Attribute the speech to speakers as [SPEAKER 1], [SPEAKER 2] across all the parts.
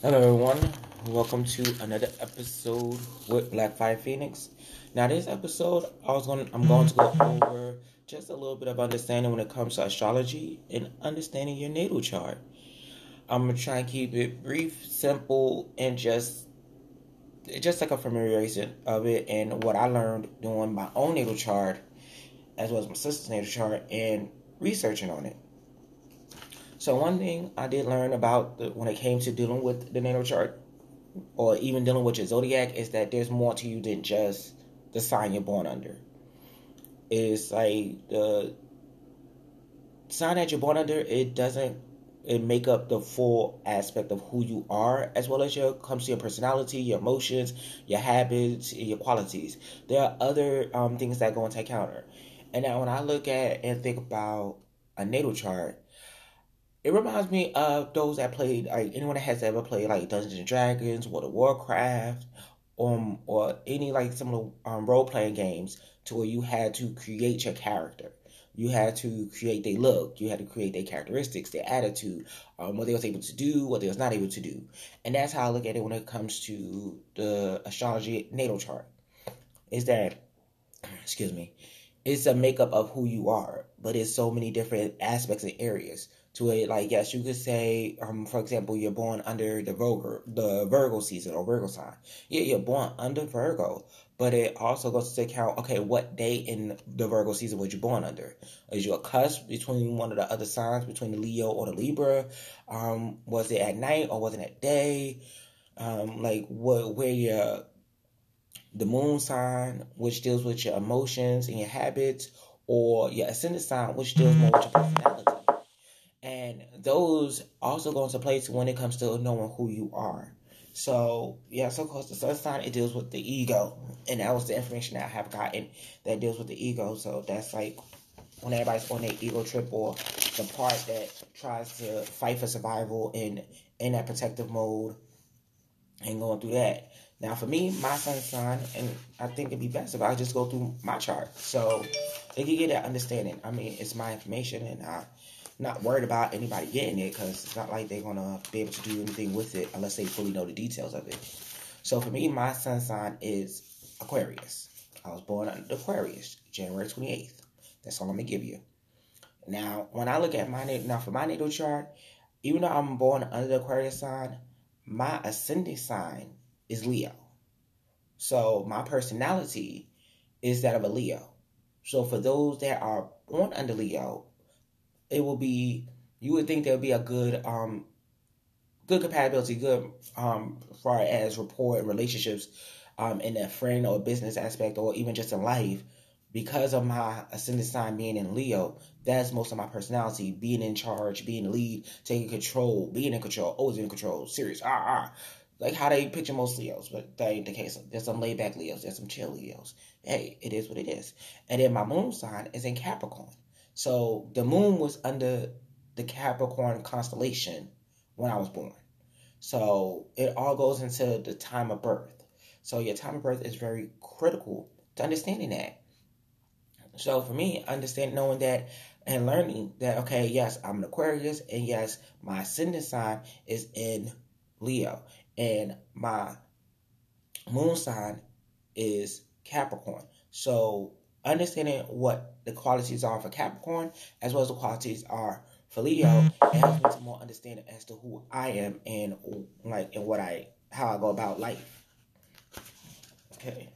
[SPEAKER 1] Hello, everyone. Welcome to another episode with Black Fire Phoenix. Now, this episode, I was going, I'm going to go over just a little bit of understanding when it comes to astrology and understanding your natal chart. I'm gonna try and keep it brief, simple, and just, just like a familiarization of it and what I learned doing my own natal chart, as well as my sister's natal chart, and researching on it. So one thing I did learn about the, when it came to dealing with the natal chart, or even dealing with your zodiac, is that there's more to you than just the sign you're born under. It's like the sign that you're born under. It doesn't it make up the full aspect of who you are, as well as your comes to your personality, your emotions, your habits, your qualities. There are other um, things that go into account. And now when I look at and think about a natal chart it reminds me of those that played like anyone that has ever played like Dungeons and Dragons, World of Warcraft, um, or any like similar um, role playing games to where you had to create your character. You had to create their look. You had to create their characteristics, their attitude, um, what they was able to do, what they was not able to do, and that's how I look at it when it comes to the astrology natal chart. Is that, excuse me, it's a makeup of who you are, but it's so many different aspects and areas to it. Like, yes, you could say, um, for example, you're born under the Virgo, the Virgo season or Virgo sign. Yeah, you're born under Virgo, but it also goes to account, okay, what day in the Virgo season was you born under? Is you a cusp between one of the other signs, between the Leo or the Libra? Um, was it at night or was it at day? Um, like what, where your the moon sign, which deals with your emotions and your habits, or your ascendant sign, which deals more with your personality. Those also go into place when it comes to knowing who you are. So, yeah, so close the sun sign, it deals with the ego. And that was the information that I have gotten that deals with the ego. So that's like when everybody's on their ego trip or the part that tries to fight for survival and in that protective mode and going through that. Now, for me, my sun sign, and I think it'd be best if I just go through my chart, so they can get that understanding. I mean, it's my information, and I'm not worried about anybody getting it because it's not like they're gonna be able to do anything with it unless they fully know the details of it. So for me, my sun sign is Aquarius. I was born under Aquarius, January 28th. That's all I'm gonna give you. Now, when I look at my now for my natal chart, even though I'm born under the Aquarius sign, my ascending sign is Leo. So my personality is that of a Leo. So for those that are born under Leo, it will be you would think there would be a good um good compatibility, good um far as rapport and relationships um in a friend or business aspect or even just in life because of my ascendant sign being in Leo, that's most of my personality. Being in charge, being the lead, taking control, being in control, always in control, serious, ah, ah like how they picture most Leos, but that ain't the case. There's some laid back Leos, there's some chill Leos. Hey, it is what it is. And then my moon sign is in Capricorn. So the moon was under the Capricorn constellation when I was born. So it all goes into the time of birth. So your time of birth is very critical to understanding that. So for me, understanding knowing that and learning that okay, yes, I'm an Aquarius, and yes, my ascendant sign is in Leo and my moon sign is Capricorn. So understanding what the qualities are for Capricorn as well as the qualities are for Leo, it helps me to more understand as to who I am and like and what I how I go about life. Okay.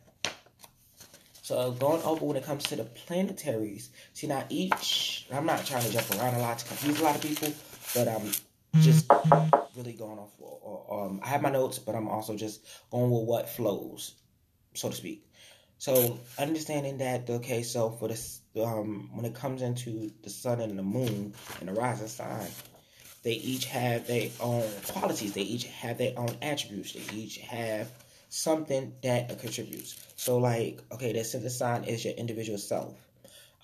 [SPEAKER 1] So going over when it comes to the planetaries, see now each I'm not trying to jump around a lot to confuse a lot of people, but I'm just really going off. Or, um, I have my notes, but I'm also just going with what flows, so to speak. So understanding that, okay, so for this, um, when it comes into the sun and the moon and the rising sign, they each have their own qualities. They each have their own attributes. They each have something that contributes. So, like, okay, the ascendant sign is your individual self.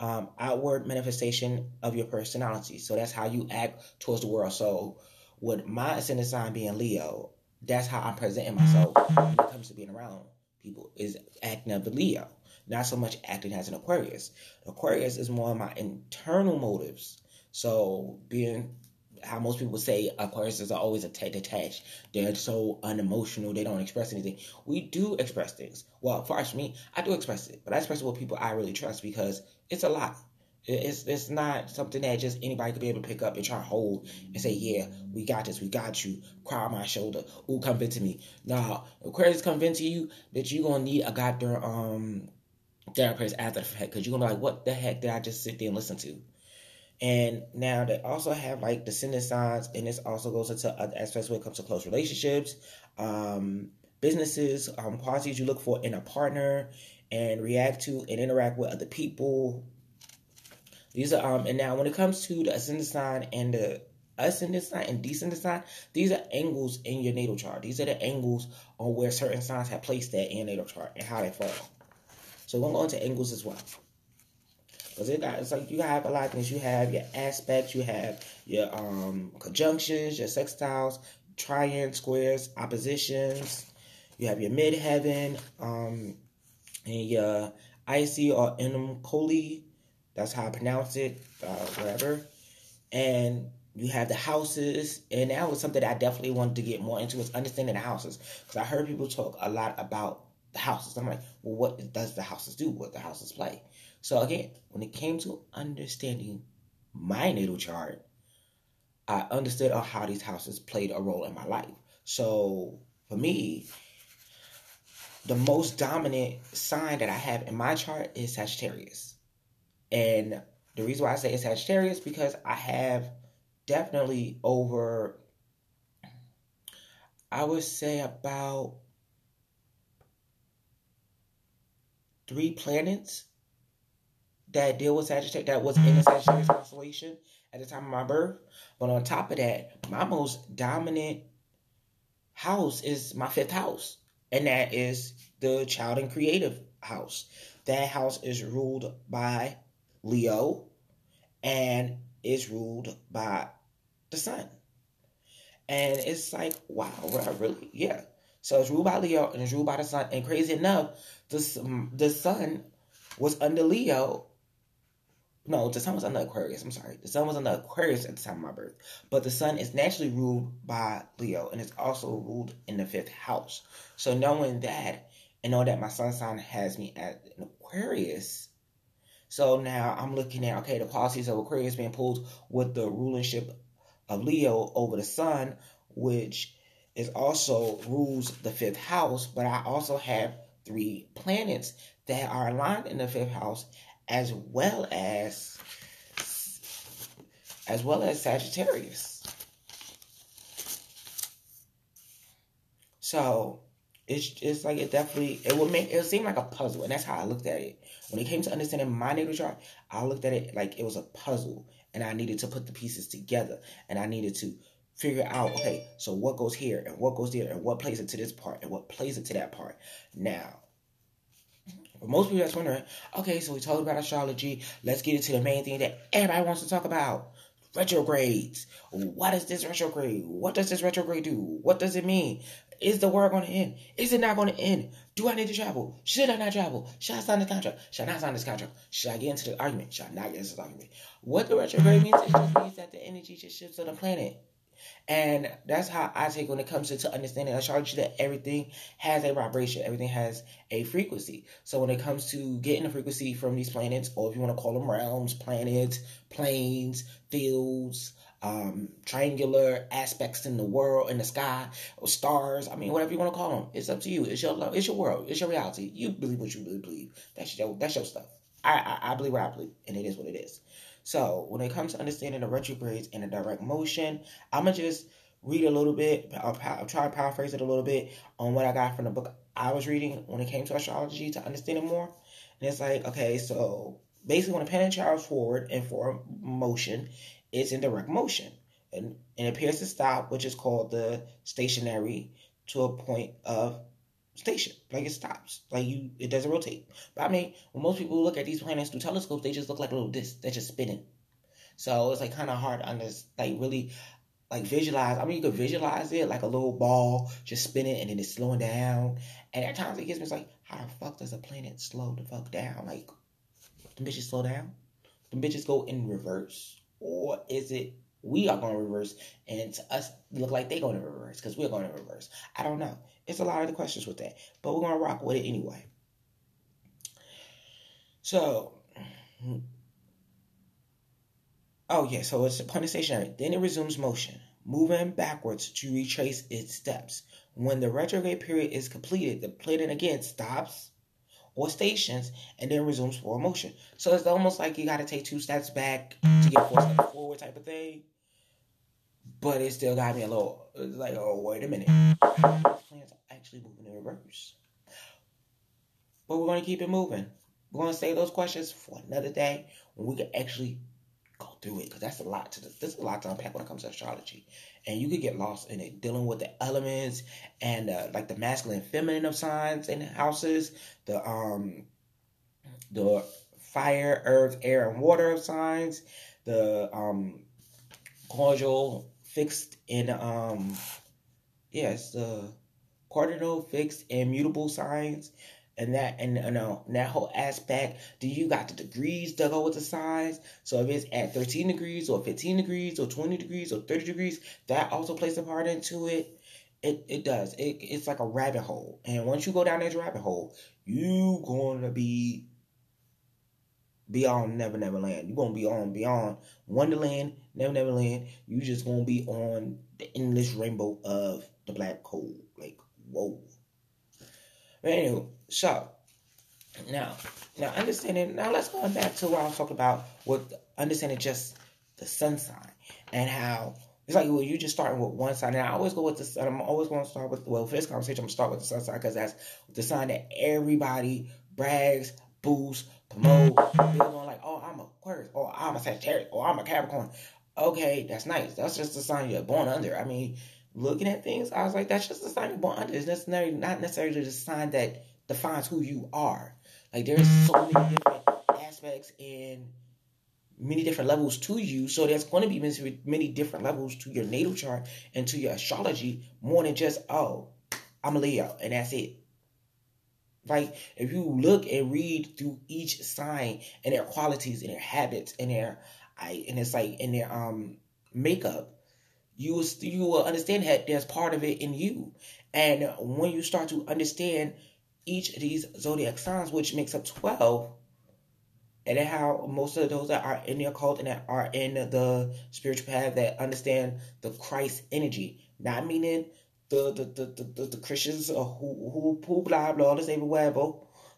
[SPEAKER 1] Um, outward manifestation of your personality. So that's how you act towards the world. So with my ascendant sign being Leo, that's how I'm presenting myself when it comes to being around people is acting of Leo. Not so much acting as an Aquarius. Aquarius is more of my internal motives. So being how most people say Aquarius are always detached. They're so unemotional. They don't express anything. We do express things. Well, for me, I do express it, but I express it with people I really trust because it's a lot. It's it's not something that just anybody could be able to pick up and try to hold and say, yeah, we got this, we got you. Cry on my shoulder. Ooh, come vent to me. Nah, Aquarius come vent to you, that you gonna need a goddamn um therapist after the fact because you're gonna be like, what the heck did I just sit there and listen to? And now they also have like descendant signs, and this also goes into other aspects when it comes to close relationships, um, businesses, um, qualities you look for in a partner, and react to and interact with other people. These are um, and now when it comes to the ascendant sign and the ascendant sign and descendant sign, these are angles in your natal chart. These are the angles on where certain signs have placed that in natal chart and how they fall. So we're going to go into angles as well. Because it got it's like you have a lot of things. You have your aspects, you have your um conjunctions, your sextiles, triangles, squares, oppositions. You have your midheaven, um, and your IC or enum That's how I pronounce it, uh, whatever. And you have the houses, and that was something that I definitely wanted to get more into is understanding the houses. Because I heard people talk a lot about the houses. I'm like, well, what does the houses do? What the houses play? So again, when it came to understanding my natal chart, I understood how these houses played a role in my life. So for me, the most dominant sign that I have in my chart is Sagittarius. And the reason why I say it's Sagittarius because I have definitely over I would say about three planets that deal with Sagittarius, that was in the mm-hmm. Sagittarius constellation at the time of my birth. But on top of that, my most dominant house is my fifth house, and that is the child and creative house. That house is ruled by Leo and is ruled by the sun. And it's like, wow, really? Yeah. So it's ruled by Leo and it's ruled by the sun. And crazy enough, the, the sun was under Leo no, the sun was under Aquarius. I'm sorry. The sun was under Aquarius at the time of my birth. But the sun is naturally ruled by Leo and it's also ruled in the fifth house. So knowing that and knowing that my sun sign has me at an Aquarius. So now I'm looking at okay, the policies of Aquarius being pulled with the rulership of Leo over the sun, which is also rules the fifth house, but I also have three planets that are aligned in the fifth house as well as as well as Sagittarius. So it's it's like it definitely it would make it seem like a puzzle, and that's how I looked at it. When it came to understanding my natal chart, I looked at it like it was a puzzle, and I needed to put the pieces together, and I needed to figure out okay, so what goes here and what goes there, and what plays into this part and what plays into that part. Now, but most people that's wondering, okay, so we talked about astrology. Let's get into the main thing that everybody wants to talk about. Retrogrades. What is this retrograde? What does this retrograde do? What does it mean? Is the world going to end? Is it not going to end? Do I need to travel? Should I not travel? Should I sign this contract? Should I not sign this contract? Should I get into the argument? Should I not get into the argument? What the retrograde means, it just means that the energy just shifts on the planet. And that's how I take when it comes to, to understanding astrology that everything has a vibration, everything has a frequency. So when it comes to getting a frequency from these planets, or if you want to call them realms, planets, planes, fields, um, triangular aspects in the world, in the sky, or stars. I mean, whatever you want to call them, it's up to you. It's your love. It's your world. It's your reality. You believe what you really believe. That's your that's your stuff. I I, I believe what I believe, and it is what it is. So when it comes to understanding the retrogrades and the direct motion, I'm gonna just read a little bit. I'll, I'll try to paraphrase it a little bit on what I got from the book I was reading when it came to astrology to understand it more. And it's like, okay, so basically when a planet travels forward in for motion, it's in direct motion. And, and it appears to stop, which is called the stationary to a point of station. Like it stops. Like you, it doesn't rotate. But I mean, when most people look at these planets through telescopes, they just look like little discs. They're just spinning. So it's like kind of hard to understand, like really, like visualize. I mean, you could visualize it like a little ball just spinning and then it's slowing down. And at times it gets me it's like, how the fuck does a planet slow the fuck down? Like, the bitches slow down? The bitches go in reverse? Or is it we are going to reverse, and to us look like they're going to reverse because we're going to reverse. I don't know. It's a lot of the questions with that, but we're going to rock with it anyway. So, oh yeah, so it's upon stationary. Then it resumes motion, moving backwards to retrace its steps. When the retrograde period is completed, the planet again stops or stations and then resumes forward motion. So it's almost like you got to take two steps back to mm. get four steps forward type of thing. But it still got me a little like, oh, wait a minute. Mm-hmm. Planets are actually moving in reverse. But we're going to keep it moving. We're going to save those questions for another day when we can actually go through it because that's a lot to this. there's a lot to unpack when it comes to astrology, and you could get lost in it dealing with the elements and uh, like the masculine, feminine of signs and houses, the um, the fire, earth, air, and water of signs, the um, causal fixed in um, yes, the cardinal fixed and mutable signs and that and, and, uh, that whole aspect. Do you got the degrees to go with the signs? So if it's at 13 degrees or 15 degrees or 20 degrees or 30 degrees, that also plays a part into it. It it does. It, it's like a rabbit hole, and once you go down that rabbit hole, you gonna be beyond Never Never Land. You're gonna be on beyond Wonderland, Never Never Land. You just gonna be on the endless rainbow of the black hole. Like whoa. But anyway, so now, now understanding. Now let's go back to what I was talking about with understanding just the sun sign and how it's like well, you just starting with one sign. And I always go with the sun. I'm always going to start with well, for this conversation, I'm gonna start with the sun sign because that's the sign that everybody brags, boosts, promote. They're going like, oh, I'm a Aquarius, or I'm a Sagittarius, or I'm a Capricorn. Okay, that's nice. That's just the sign you're born under. I mean, looking at things, I was like, that's just the sign you're born under. It's necessarily not necessarily the sign that defines who you are. Like there's so many different aspects and many different levels to you. So there's going to be many different levels to your natal chart and to your astrology more than just oh, I'm a Leo and that's it. Like if you look and read through each sign and their qualities and their habits and their I and it's like in their um makeup, you will you will understand that there's part of it in you. And when you start to understand each of these zodiac signs, which makes up 12, and how most of those that are in the occult and that are in the spiritual path that understand the Christ energy, not meaning the the the, the, the, the Christians who, who who blah blah this every whatever,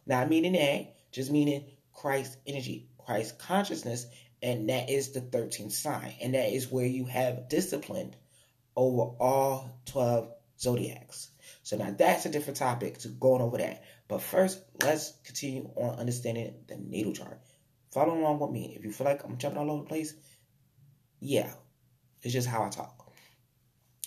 [SPEAKER 1] not meaning that, just meaning Christ energy, Christ consciousness, and that is the 13th sign, and that is where you have disciplined over all 12 zodiacs. So now that's a different topic to going over that. But first, let's continue on understanding the natal chart. Follow along with me. If you feel like I'm jumping all over the place, yeah, it's just how I talk.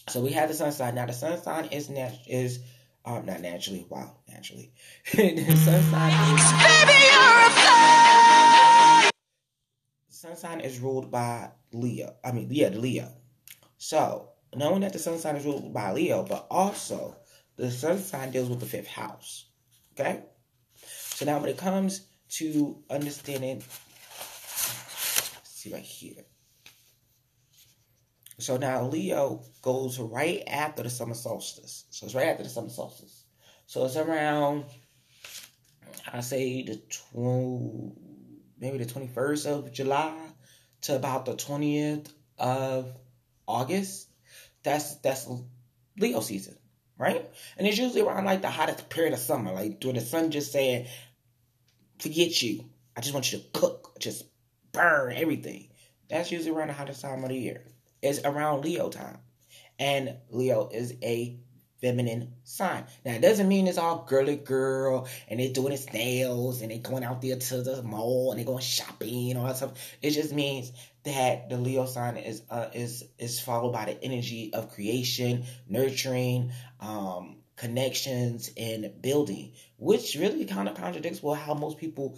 [SPEAKER 1] So we have the sun sign. Now the sun sign is nat- is um not naturally. Wow, naturally. the sun sign is Baby, the sun sign is ruled by Leo. I mean, yeah, the Leo. So knowing that the sun sign is ruled by Leo, but also the sun sign deals with the fifth house. Okay? So now when it comes to understanding, see right here. So now Leo goes right after the summer solstice. So it's right after the summer solstice. So it's around, I say the tw- maybe the 21st of July to about the 20th of August. That's that's Leo season right? And it's usually around like the hottest period of summer, like when the sun just saying, forget you. I just want you to cook, just burn everything. That's usually around the hottest time of the year. It's around Leo time. And Leo is a feminine sign. Now, it doesn't mean it's all girly girl and they're doing its nails and they're going out there to the mall and they're going shopping and all that stuff. It just means that the Leo sign is uh, is is followed by the energy of creation, nurturing, um, connections, and building, which really kind of contradicts well how most people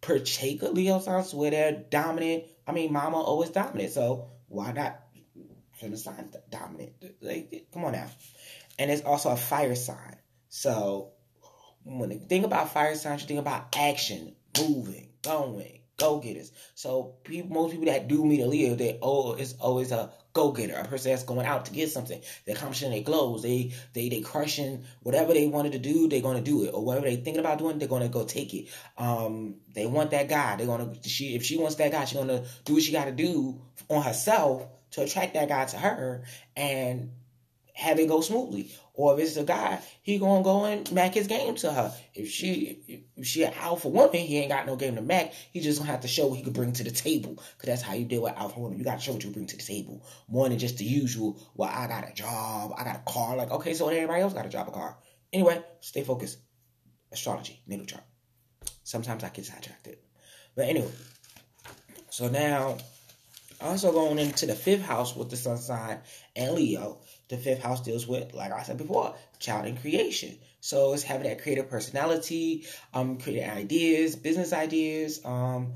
[SPEAKER 1] partake of Leo signs where they're dominant. I mean, Mama always dominant, so why not the sign dominant? Like, come on now. And it's also a fire sign, so when you think about fire signs, you think about action, moving, going go getters. So people, most people that do meet a Leo, they oh, it's always a go getter, a person that's going out to get something. They're accomplishing their goals. They they they crushing whatever they wanted to do. They're going to do it, or whatever they thinking about doing, they're going to go take it. Um, they want that guy. They're going to she if she wants that guy, she's going to do what she got to do on herself to attract that guy to her and have it go smoothly. Or if it's a guy, he gonna go and mac his game to her. If she if she an alpha woman, he ain't got no game to mac. He just gonna have to show what he could bring to the table. Cause that's how you deal with alpha women. You gotta show what you bring to the table. More than just the usual, well, I got a job, I got a car. Like, okay, so everybody else got a job, a car. Anyway, stay focused. Astrology, natal chart. Sometimes I get sidetracked. But anyway, so now also going into the fifth house with the sun sign and Leo. The fifth house deals with, like I said before, child and creation. So it's having that creative personality, um, creating ideas, business ideas, um,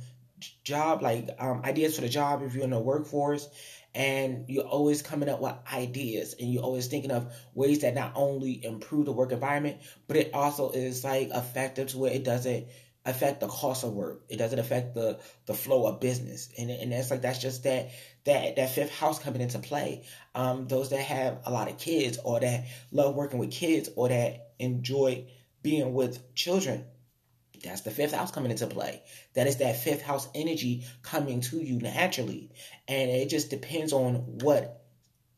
[SPEAKER 1] job like um, ideas for the job if you're in the workforce and you're always coming up with ideas and you're always thinking of ways that not only improve the work environment but it also is like effective to where it doesn't affect the cost of work. It doesn't affect the the flow of business, and and that's like that's just that that that fifth house coming into play. Um, those that have a lot of kids, or that love working with kids, or that enjoy being with children. That's the fifth house coming into play. That is that fifth house energy coming to you naturally, and it just depends on what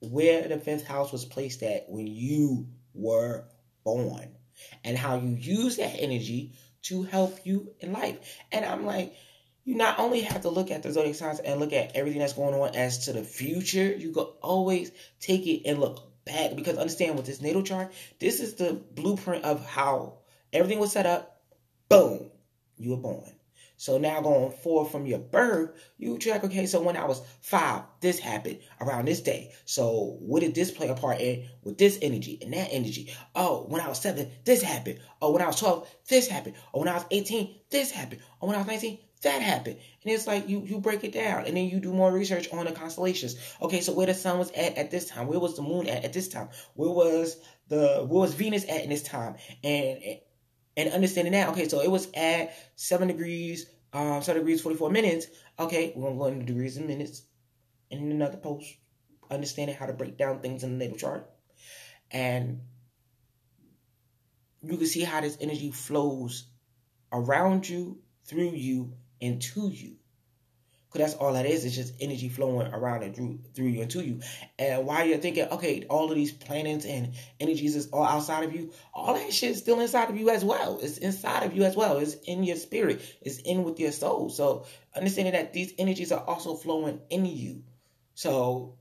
[SPEAKER 1] where the fifth house was placed at when you were born, and how you use that energy to help you in life. And I'm like, you not only have to look at the zodiac signs and look at everything that's going on as to the future, you can always take it and look back because understand with this natal chart, this is the blueprint of how everything was set up. Boom, you were born. So now going forward from your birth, you check, okay, so when I was five, this happened around this day. So what did this play a part in with this energy and that energy? Oh, when I was seven, this happened. Oh, when I was 12, this happened. Oh, when I was 18, this happened. Oh, when I was 19, that happened. And it's like you you break it down and then you do more research on the constellations. Okay, so where the sun was at at this time, where was the moon at at this time, where was the where was Venus at in this time, and and understanding that. Okay, so it was at seven degrees, um, seven degrees forty four minutes. Okay, we're gonna go into degrees and minutes in another post. Understanding how to break down things in the natal chart, and you can see how this energy flows around you, through you, and to you. Because that's all that is. It's just energy flowing around and through, through you and to you. And while you're thinking, okay, all of these planets and energies is all outside of you, all that shit is still inside of you as well. It's inside of you as well. It's in your spirit. It's in with your soul. So understanding that these energies are also flowing in you. So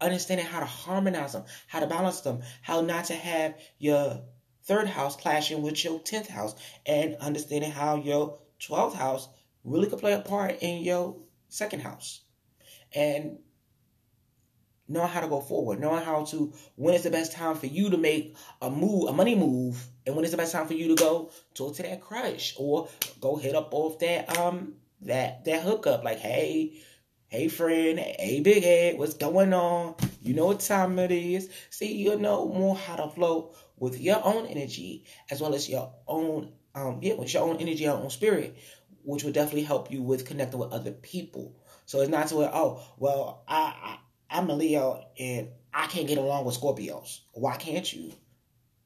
[SPEAKER 1] understanding how to harmonize them, how to balance them, how not to have your third house clashing with your 10th house, and understanding how your 12th house really could play a part in your second house. And knowing how to go forward, knowing how to when is the best time for you to make a move, a money move, and when is the best time for you to go talk to that crush or go hit up off that um that that hookup. Like, hey, hey friend, hey big head, what's going on? You know what time it is. See, you know more how to flow with your own energy as well as your own um yeah, with your own energy, your own spirit which will definitely help you with connecting with other people. So it's not to where, oh, well, I, I I'm a Leo and I can't get along with Scorpios. Why can't you?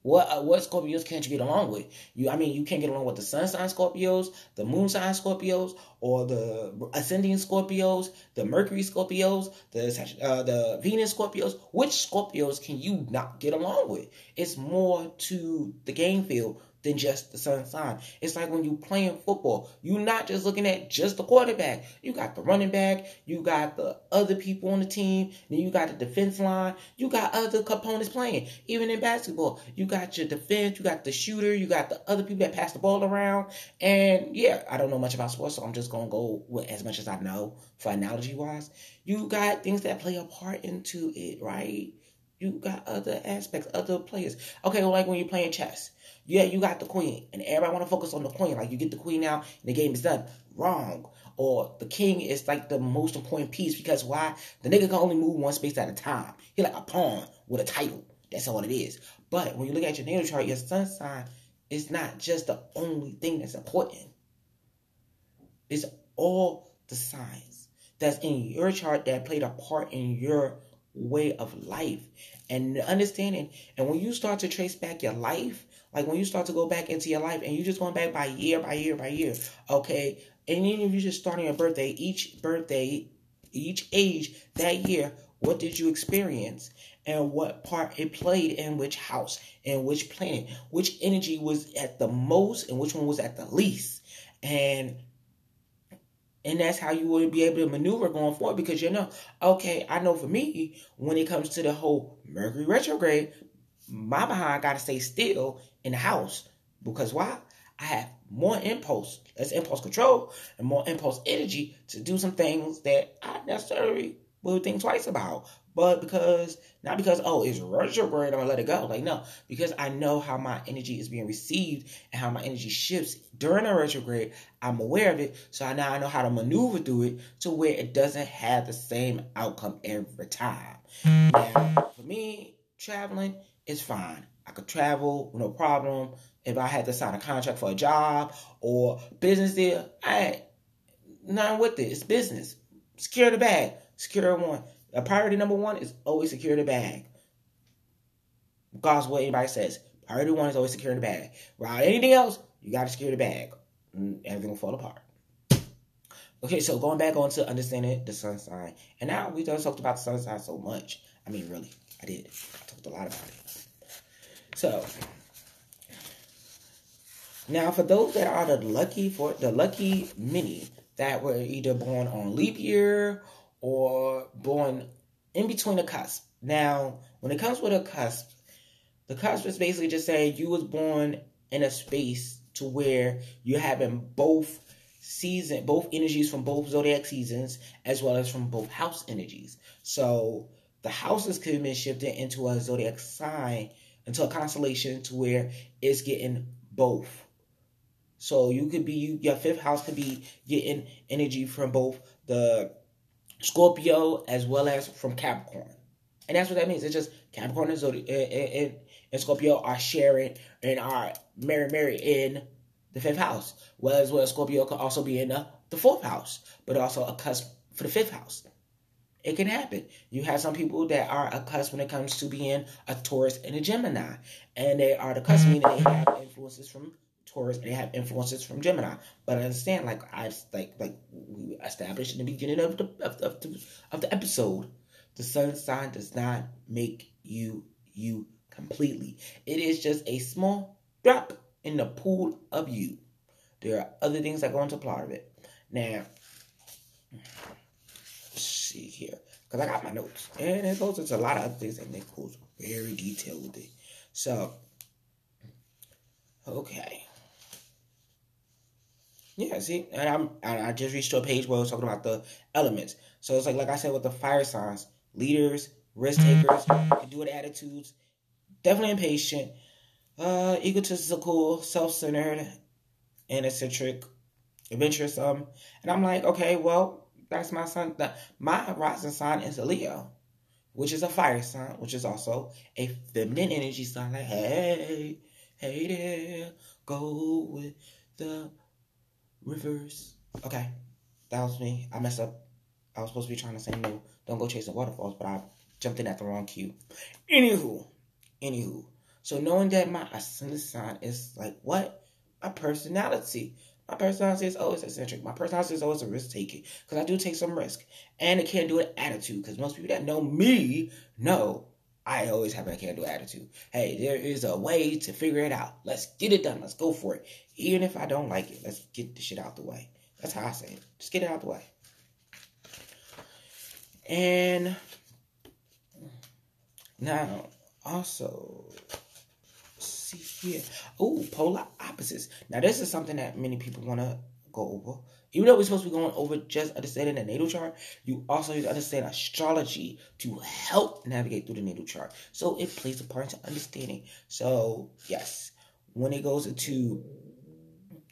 [SPEAKER 1] What uh, what Scorpios can't you get along with? You, I mean, you can't get along with the Sun sign Scorpios, the Moon sign Scorpios, or the Ascending Scorpios, the Mercury Scorpios, the uh, the Venus Scorpios. Which Scorpios can you not get along with? It's more to the game field than just the sun sign. It's like when you playing football, you're not just looking at just the quarterback. You got the running back, you got the other people on the team, then you got the defense line, you got other components playing. Even in basketball, you got your defense, you got the shooter, you got the other people that pass the ball around. And yeah, I don't know much about sports, so I'm just gonna go with as much as I know for analogy wise. You got things that play a part into it, right? You got other aspects, other players. Okay, well, like when you're playing chess yeah, you got the queen, and everybody want to focus on the queen. Like you get the queen out, and the game is done. Wrong. Or the king is like the most important piece because why? The nigga can only move one space at a time. He like a pawn with a title. That's all it is. But when you look at your natal chart, your sun sign is not just the only thing that's important. It's all the signs that's in your chart that played a part in your way of life and understanding. And when you start to trace back your life, like when you start to go back into your life and you're just going back by year by year by year, okay, and even if you're just starting your birthday, each birthday, each age that year, what did you experience? And what part it played in which house and which planet, which energy was at the most and which one was at the least. And and that's how you would be able to maneuver going forward because you know, okay, I know for me, when it comes to the whole Mercury retrograde, my behind got to stay still in the house because why? I have more impulse, less impulse control, and more impulse energy to do some things that I necessarily would think twice about. But because, not because, oh, it's retrograde, I'm gonna let it go. Like, no, because I know how my energy is being received and how my energy shifts during a retrograde. I'm aware of it. So I now I know how to maneuver through it to where it doesn't have the same outcome every time. Now, for me, traveling is fine. I could travel, no problem. If I had to sign a contract for a job or business deal, I nothing with it. It's business. Secure the bag. Secure one. A priority number one is always secure the bag. Regardless what anybody says. Priority one is always secure the bag. Without anything else, you gotta secure the bag. Mm, everything will fall apart. Okay, so going back on to understanding the sun sign. And now we just talked about the sun sign so much. I mean, really, I did. I talked a lot about it. So now for those that are the lucky for the lucky many that were either born on leap year or born in between the cusp. Now, when it comes with a cusp, the cusp is basically just saying you was born in a space to where you're having both season, both energies from both zodiac seasons, as well as from both house energies. So the houses could have been shifted into a zodiac sign, into a constellation to where it's getting both. So you could be your fifth house could be getting energy from both the Scorpio as well as from Capricorn. And that's what that means. It's just Capricorn and, Zodi- and, and, and Scorpio are sharing and are Mary Mary in the fifth house. Well, as well, Scorpio could also be in the, the fourth house, but also a cusp for the fifth house. It can happen. You have some people that are a cusp when it comes to being a Taurus and a Gemini. And they are the cusp, mm-hmm. meaning they have influences from Taurus and they have influences from Gemini. But I understand, like I like like we established in the beginning of the of, of the of the episode, the sun sign does not make you you completely. It is just a small drop in the pool of you. There are other things that go into part of it. Now, see here, because I got my notes, and it goes into a lot of other things, and it goes very detailed with it. So, okay. Yeah, see, and I'm I just reached to a page where I was talking about the elements. So it's like like I said with the fire signs, leaders, risk takers, can do it attitudes, definitely impatient, uh, egotistical, self-centered, and eccentric, adventuresome. And I'm like, okay, well, that's my son. My rising sign is a Leo, which is a fire sign, which is also a feminine energy sign. Like, hey, hey there, go with the Rivers. Okay, that was me. I messed up. I was supposed to be trying to say no, don't go chasing waterfalls, but I jumped in at the wrong cue. Anywho, anywho. So knowing that my ascendant sign is like what? My personality. My personality is always eccentric. My personality is always a risk taking because I do take some risk, and it can't do an attitude because most people that know me know I always have a can do attitude. Hey, there is a way to figure it out. Let's get it done. Let's go for it. Even if I don't like it, let's get the shit out the way. That's how I say it. Just get it out the way. And now, also, here. Oh, polar opposites. Now, this is something that many people want to go over. Even though we're supposed to be going over just understanding the natal chart, you also need to understand astrology to help navigate through the natal chart. So it plays a part into understanding. So, yes, when it goes into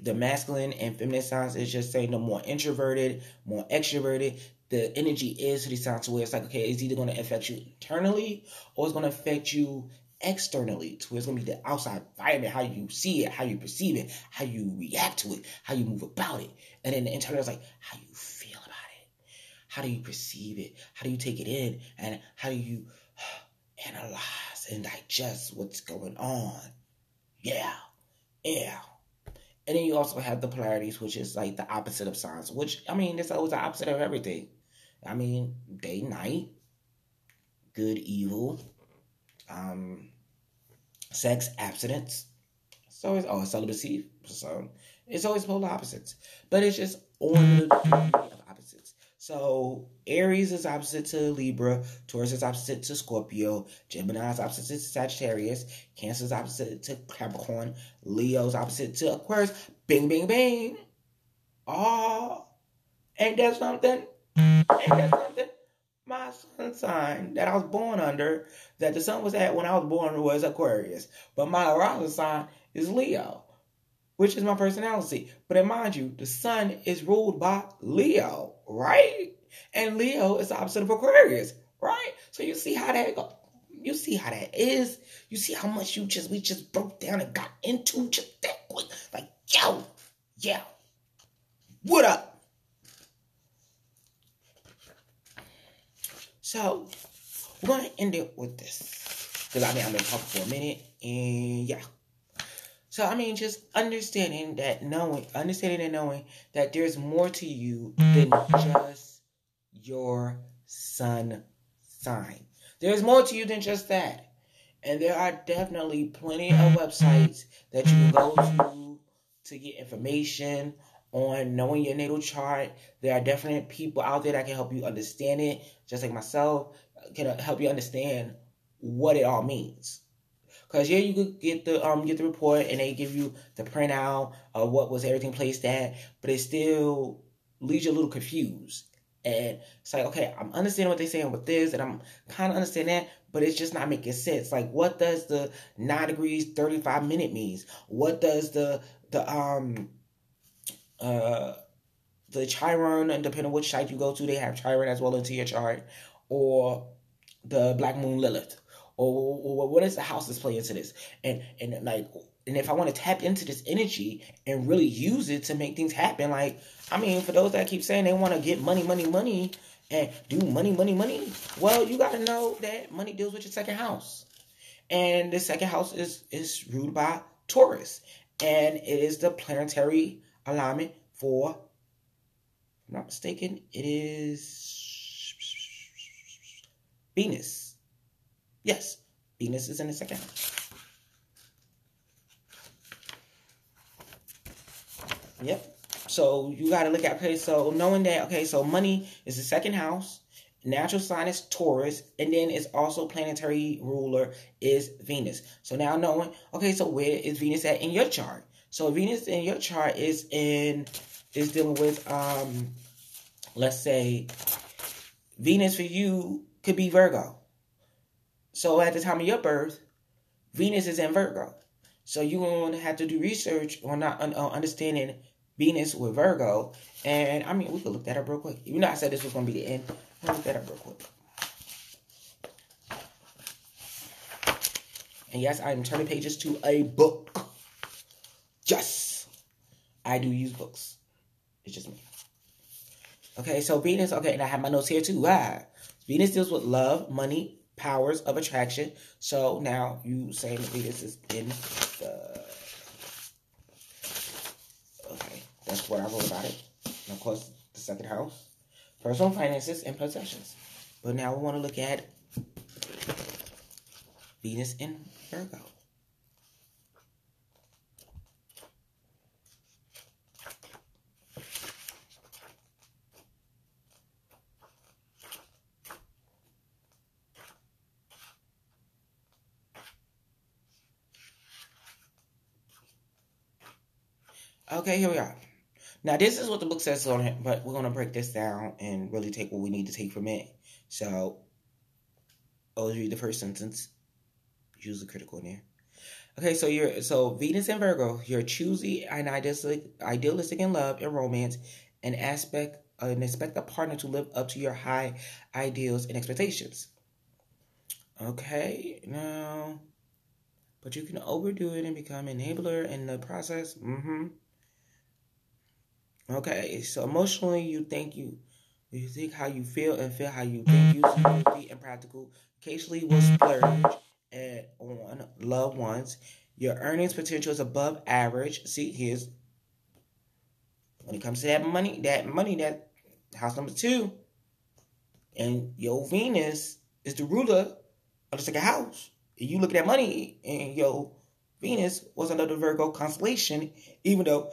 [SPEAKER 1] the masculine and feminine signs, it's just saying the more introverted, more extroverted, the energy is to these signs where it's like, okay, it's either going to affect you internally or it's going to affect you externally to where it's gonna be the outside environment, how you see it, how you perceive it, how you react to it, how you move about it. And then the internal is like how you feel about it. How do you perceive it? How do you take it in? And how do you analyze and digest what's going on? Yeah. Yeah. And then you also have the polarities, which is like the opposite of signs, which I mean, it's always the opposite of everything. I mean, day, night, good, evil, um, sex, abstinence. It's always oh celibacy. So it's always polar opposites. But it's just on the of opposites. So Aries is opposite to Libra, Taurus is opposite to Scorpio, Gemini is opposite to Sagittarius, Cancer is opposite to Capricorn, Leo is opposite to Aquarius. Bing, bing, bing. Oh, ain't that something? Ain't that something? Sun sign that I was born under, that the sun was at when I was born was Aquarius. But my arousal sign is Leo, which is my personality. But then mind you, the sun is ruled by Leo, right? And Leo is the opposite of Aquarius, right? So you see how that go. You see how that is. You see how much you just we just broke down and got into just that quick. Like, yo, yeah. What up? So we're gonna end it with this because I mean I've been talking for a minute, and yeah. So I mean, just understanding that knowing, understanding and knowing that there's more to you than just your sun sign. There's more to you than just that, and there are definitely plenty of websites that you can go to to get information on knowing your natal chart. There are definite people out there that can help you understand it, just like myself, can help you understand what it all means. Cause yeah, you could get the um get the report and they give you the printout of what was everything placed at, but it still leaves you a little confused. And it's like, okay, I'm understanding what they're saying with this, and I'm kind of understanding that, but it's just not making sense. Like, what does the nine degrees thirty five minute means? What does the the um uh, the Chiron, and depending on which site you go to, they have Chiron as well into your chart, or the Black Moon Lilith, or, or what is the house that's playing into this, and and like, and if I want to tap into this energy and really use it to make things happen, like, I mean, for those that keep saying they want to get money, money, money, and do money, money, money, well, you got to know that money deals with your second house, and the second house is is ruled by Taurus, and it is the planetary alignment for, I'm not mistaken, it is Venus. Yes, Venus is in the second house. Yep. So you got to look at, okay, so knowing that, okay, so money is the second house, natural sign is Taurus, and then it's also planetary ruler is Venus. So now knowing, okay, so where is Venus at in your chart? So Venus in your chart is in is dealing with um let's say Venus for you could be Virgo. So at the time of your birth, Venus is in Virgo. So you're going to have to do research on not on, understanding Venus with Virgo. And I mean, we could look that up real quick. You know, I said this was going to be the end, look that up real quick. And yes, I'm turning pages to a book. Yes, I do use books. It's just me. Okay, so Venus, okay, and I have my notes here too. Ah, Venus deals with love, money, powers of attraction. So now you saying Venus is in the. Okay, that's what I wrote about it. And of course, the second house personal finances and possessions. But now we want to look at Venus in Virgo. Okay, here we are. Now, this is what the book says on it, but we're going to break this down and really take what we need to take from it. So, always read the first sentence. Use the critical in there. Okay, so you're so Venus and Virgo, you're choosy and idealistic, idealistic in love and romance, and aspect and expect a partner to live up to your high ideals and expectations. Okay, now but you can overdo it and become enabler in the process. Mm-hmm. Okay, so emotionally, you think you you think how you feel and feel how you think. Using be impractical. Occasionally, will splurge at, on loved ones. Your earnings potential is above average. See, here's when it comes to that money, that money, that house number two, and your Venus is the ruler of the second house. you look at that money, and your Venus was another Virgo constellation, even though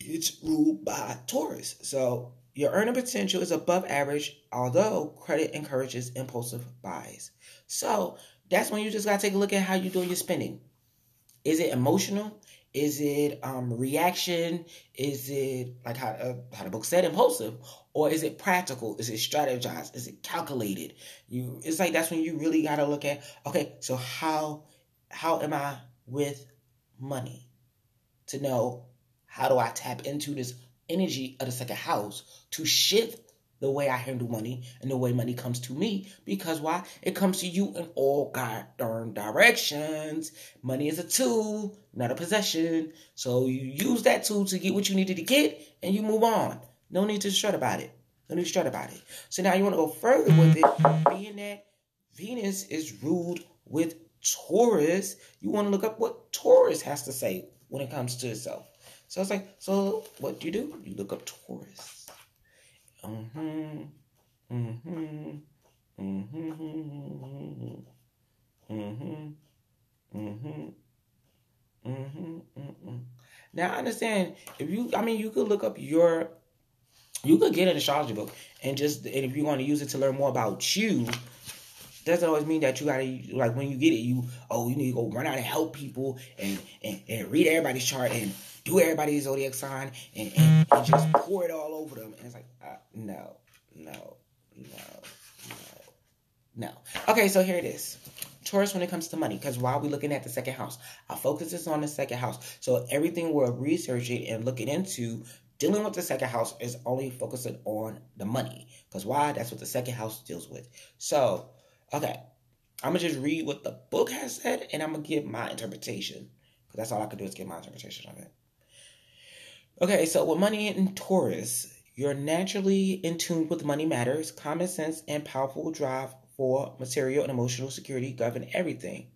[SPEAKER 1] it's ruled by Taurus. So your earning potential is above average, although credit encourages impulsive buys. So that's when you just gotta take a look at how you're doing your spending. Is it emotional? Is it um, reaction? Is it like how, uh, how the book said, impulsive, or is it practical? Is it strategized? Is it calculated? You, it's like that's when you really got to look at. Okay, so how how am I with money to know how do I tap into this energy of the second house to shift the way I handle money and the way money comes to me. Because why? It comes to you in all god darn directions. Money is a tool, not a possession. So you use that tool to get what you needed to get and you move on. No need to strut about it. No need to strut about it. So now you want to go further with it, being that Venus is ruled with Taurus. You want to look up what Taurus has to say when it comes to itself. So it's like, so what do you do? You look up Taurus. Mm-hmm. Mm-hmm. Mm-hmm. Mm-hmm. Mm-hmm. Mm-hmm. Now I understand if you I mean you could look up your you could get an astrology book and just and if you want to use it to learn more about you, doesn't always mean that you gotta like when you get it, you oh you need to go run out and help people and and, and read everybody's chart and do everybody's zodiac sign and, and, and just pour it all over them. And it's like, uh, no, no, no, no, no. Okay, so here it is. Taurus when it comes to money, because while we're looking at the second house, our focus is on the second house. So everything we're researching and looking into dealing with the second house is only focusing on the money. Because why? That's what the second house deals with. So, okay. I'm gonna just read what the book has said and I'm gonna give my interpretation. Because that's all I can do is give my interpretation of it. Okay, so with money in Taurus, you're naturally in tune with money matters. Common sense and powerful drive for material and emotional security govern everything.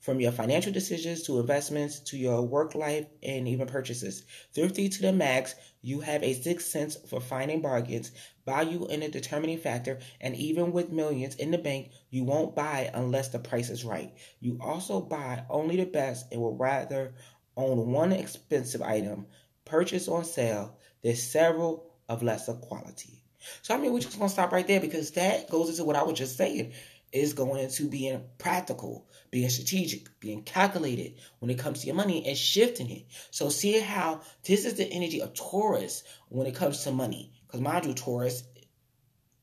[SPEAKER 1] From your financial decisions to investments to your work life and even purchases. Thrifty to the max, you have a sixth sense for finding bargains, value in a determining factor, and even with millions in the bank, you won't buy unless the price is right. You also buy only the best and will rather own one expensive item purchase on sale, there's several of lesser quality. So I mean, we're just gonna stop right there because that goes into what I was just saying. Is going into being practical, being strategic, being calculated when it comes to your money and shifting it. So see how this is the energy of Taurus when it comes to money. Because mind you, Taurus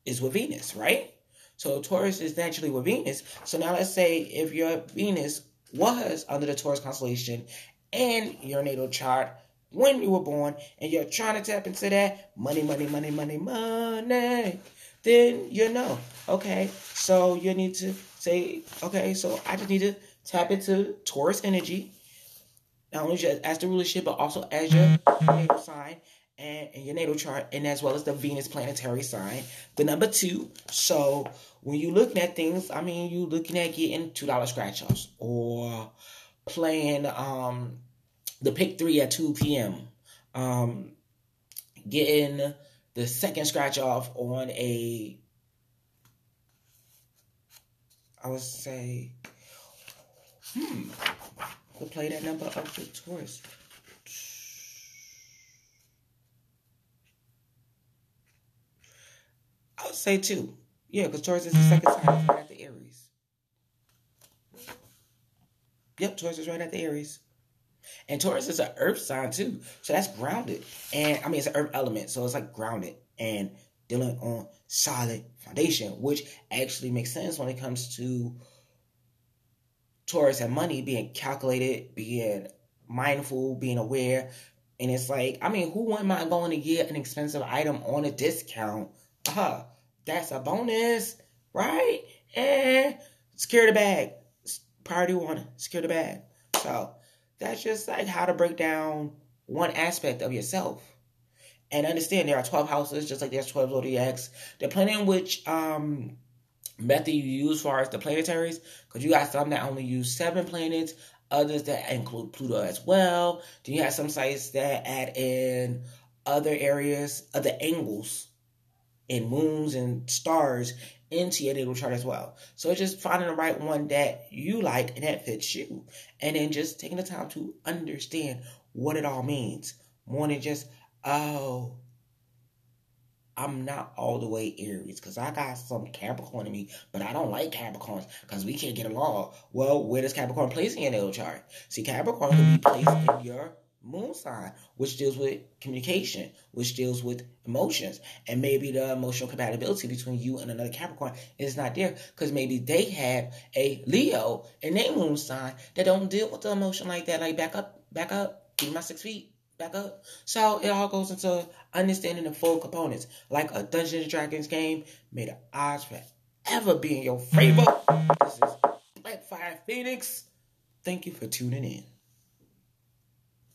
[SPEAKER 1] is with Venus, right? So Taurus is naturally with Venus. So now let's say if your Venus was under the Taurus constellation and your natal chart when you were born and you're trying to tap into that money, money, money, money, money, then you know. Okay, so you need to say, okay, so I just need to tap into Taurus energy, not only just as the rulership, but also as your natal sign and, and your natal chart, and as well as the Venus planetary sign. The number two. So when you looking at things, I mean, you looking at getting two dollar scratch offs or playing um the pick three at 2 p.m. Um, getting the second scratch off on a, I would say, hmm, we'll play that number of the Taurus. I would say two. Yeah, because Taurus is the second sign right at the Aries. Yep, Taurus is right at the Aries. And Taurus is an earth sign too. So that's grounded. And I mean, it's an earth element. So it's like grounded and dealing on solid foundation, which actually makes sense when it comes to Taurus and money being calculated, being mindful, being aware. And it's like, I mean, who am I going to get an expensive item on a discount? Uh, huh. that's a bonus, right? And secure the bag. Priority one, secure the bag. So that's just like how to break down one aspect of yourself. And understand there are 12 houses, just like there's 12 zodiacs. Depending on which um, method you use as far as the planetaries, because you got some that only use seven planets, others that include Pluto as well. Then you have some sites that add in other areas, other angles, and moons and stars into your natal chart as well. So it's just finding the right one that you like and that fits you. And then just taking the time to understand what it all means. More than just, oh, I'm not all the way Aries because I got some Capricorn in me, but I don't like Capricorns because we can't get along. Well, where does Capricorn place in your natal chart? See, Capricorn can be mm. placed in your moon sign, which deals with communication, which deals with emotions. And maybe the emotional compatibility between you and another Capricorn is not there because maybe they have a Leo in their moon sign that don't deal with the emotion like that. Like, back up, back up, give my six feet, back up. So it all goes into understanding the full components. Like a Dungeons and Dragons game, may the odds forever be in your favor. This is Black Fire Phoenix. Thank you for tuning in.